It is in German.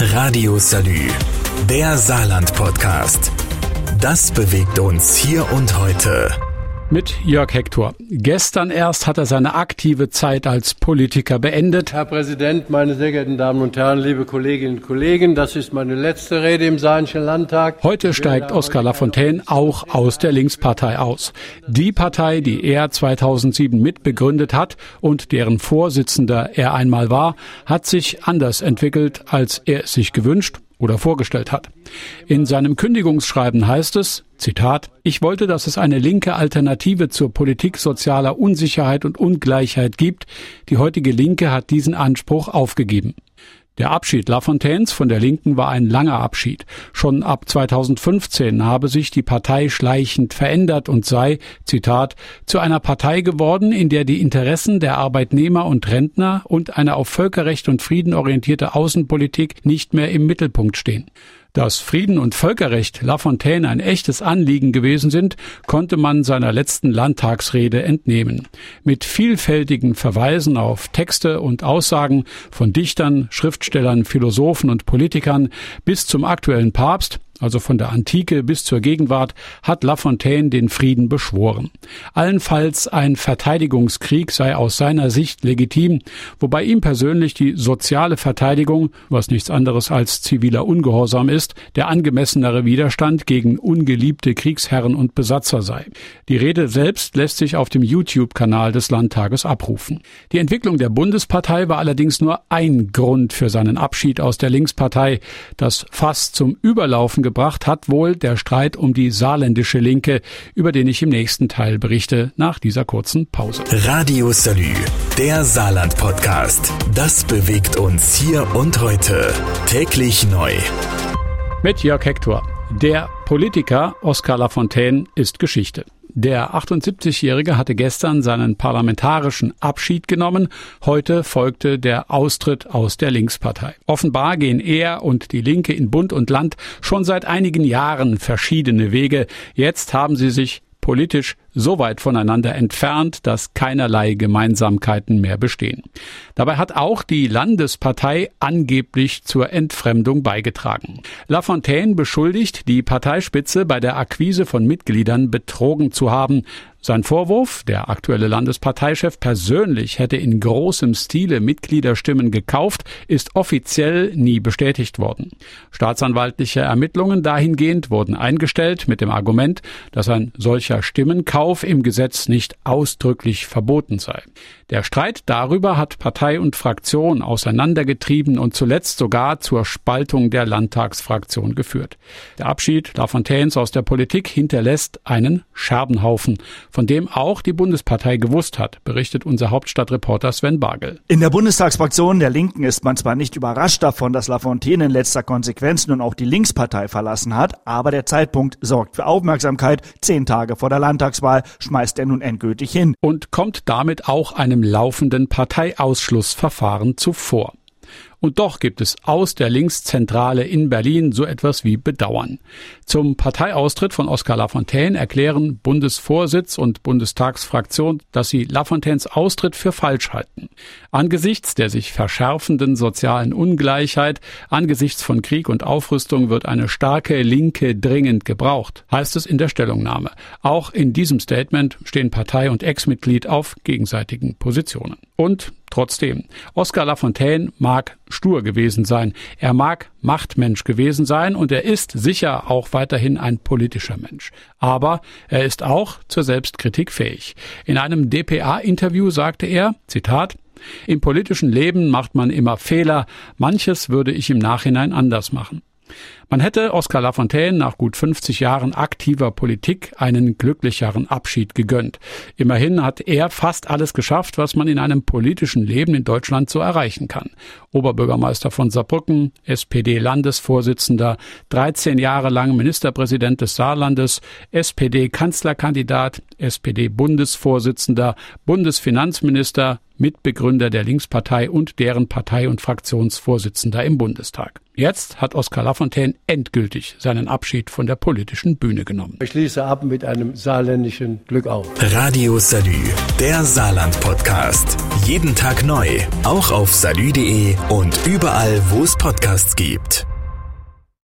Radio Salü, der Saarland-Podcast. Das bewegt uns hier und heute mit Jörg Hector. Gestern erst hat er seine aktive Zeit als Politiker beendet. Herr Präsident, meine sehr geehrten Damen und Herren, liebe Kolleginnen und Kollegen, das ist meine letzte Rede im Saarischen Landtag. Heute steigt Oskar Lafontaine auch aus der Linkspartei aus. Die Partei, die er 2007 mitbegründet hat und deren Vorsitzender er einmal war, hat sich anders entwickelt, als er es sich gewünscht oder vorgestellt hat. In seinem Kündigungsschreiben heißt es, Zitat, ich wollte, dass es eine linke Alternative zur Politik sozialer Unsicherheit und Ungleichheit gibt. Die heutige Linke hat diesen Anspruch aufgegeben. Der Abschied Lafontaines von der Linken war ein langer Abschied. Schon ab 2015 habe sich die Partei schleichend verändert und sei, Zitat, zu einer Partei geworden, in der die Interessen der Arbeitnehmer und Rentner und eine auf Völkerrecht und Frieden orientierte Außenpolitik nicht mehr im Mittelpunkt stehen. Dass Frieden und Völkerrecht Lafontaine ein echtes Anliegen gewesen sind, konnte man seiner letzten Landtagsrede entnehmen. Mit vielfältigen Verweisen auf Texte und Aussagen von Dichtern, Schriftstellern, Philosophen und Politikern bis zum aktuellen Papst also von der Antike bis zur Gegenwart, hat Lafontaine den Frieden beschworen. Allenfalls ein Verteidigungskrieg sei aus seiner Sicht legitim, wobei ihm persönlich die soziale Verteidigung, was nichts anderes als ziviler Ungehorsam ist, der angemessenere Widerstand gegen ungeliebte Kriegsherren und Besatzer sei. Die Rede selbst lässt sich auf dem YouTube-Kanal des Landtages abrufen. Die Entwicklung der Bundespartei war allerdings nur ein Grund für seinen Abschied aus der Linkspartei, das fast zum Überlaufen gebracht hat wohl der Streit um die saarländische Linke, über den ich im nächsten Teil berichte, nach dieser kurzen Pause. Radio Salü, der Saarland-Podcast. Das bewegt uns hier und heute. Täglich neu. Mit Jörg Hector. Der Politiker Oskar Lafontaine ist Geschichte. Der 78-Jährige hatte gestern seinen parlamentarischen Abschied genommen. Heute folgte der Austritt aus der Linkspartei. Offenbar gehen er und die Linke in Bund und Land schon seit einigen Jahren verschiedene Wege. Jetzt haben sie sich politisch so weit voneinander entfernt, dass keinerlei Gemeinsamkeiten mehr bestehen. Dabei hat auch die Landespartei angeblich zur Entfremdung beigetragen. Lafontaine beschuldigt die Parteispitze bei der Akquise von Mitgliedern betrogen zu haben. Sein Vorwurf, der aktuelle Landesparteichef persönlich hätte in großem Stile Mitgliederstimmen gekauft, ist offiziell nie bestätigt worden. Staatsanwaltliche Ermittlungen dahingehend wurden eingestellt mit dem Argument, dass ein solcher Stimmenkauf Kauf im Gesetz nicht ausdrücklich verboten sei. Der Streit darüber hat Partei und Fraktion auseinandergetrieben und zuletzt sogar zur Spaltung der Landtagsfraktion geführt. Der Abschied Lafontaines aus der Politik hinterlässt einen Scherbenhaufen, von dem auch die Bundespartei gewusst hat, berichtet unser Hauptstadtreporter Sven Bagel. In der Bundestagsfraktion der Linken ist man zwar nicht überrascht davon, dass Lafontaine in letzter Konsequenz nun auch die Linkspartei verlassen hat, aber der Zeitpunkt sorgt für Aufmerksamkeit. Zehn Tage vor der Landtagswahl schmeißt er nun endgültig hin. Und kommt damit auch einem einem laufenden Parteiausschlussverfahren zuvor. Und doch gibt es aus der Linkszentrale in Berlin so etwas wie Bedauern. Zum Parteiaustritt von Oskar Lafontaine erklären Bundesvorsitz und Bundestagsfraktion, dass sie Lafontaines Austritt für falsch halten. Angesichts der sich verschärfenden sozialen Ungleichheit, angesichts von Krieg und Aufrüstung wird eine starke Linke dringend gebraucht, heißt es in der Stellungnahme. Auch in diesem Statement stehen Partei und Ex-Mitglied auf gegenseitigen Positionen. Und trotzdem, Oskar Lafontaine mag stur gewesen sein. Er mag Machtmensch gewesen sein und er ist sicher auch weiterhin ein politischer Mensch. Aber er ist auch zur Selbstkritik fähig. In einem DPA-Interview sagte er, Zitat, im politischen Leben macht man immer Fehler, manches würde ich im Nachhinein anders machen. Man hätte Oskar Lafontaine nach gut 50 Jahren aktiver Politik einen glücklicheren Abschied gegönnt. Immerhin hat er fast alles geschafft, was man in einem politischen Leben in Deutschland so erreichen kann. Oberbürgermeister von Saarbrücken, SPD-Landesvorsitzender, 13 Jahre lang Ministerpräsident des Saarlandes, SPD-Kanzlerkandidat, SPD-Bundesvorsitzender, Bundesfinanzminister, Mitbegründer der Linkspartei und deren Partei- und Fraktionsvorsitzender im Bundestag. Jetzt hat Oskar Lafontaine endgültig seinen Abschied von der politischen Bühne genommen. Ich schließe ab mit einem saarländischen Glück auf. Radio Salü, der Saarland-Podcast. Jeden Tag neu, auch auf salü.de und überall, wo es Podcasts gibt.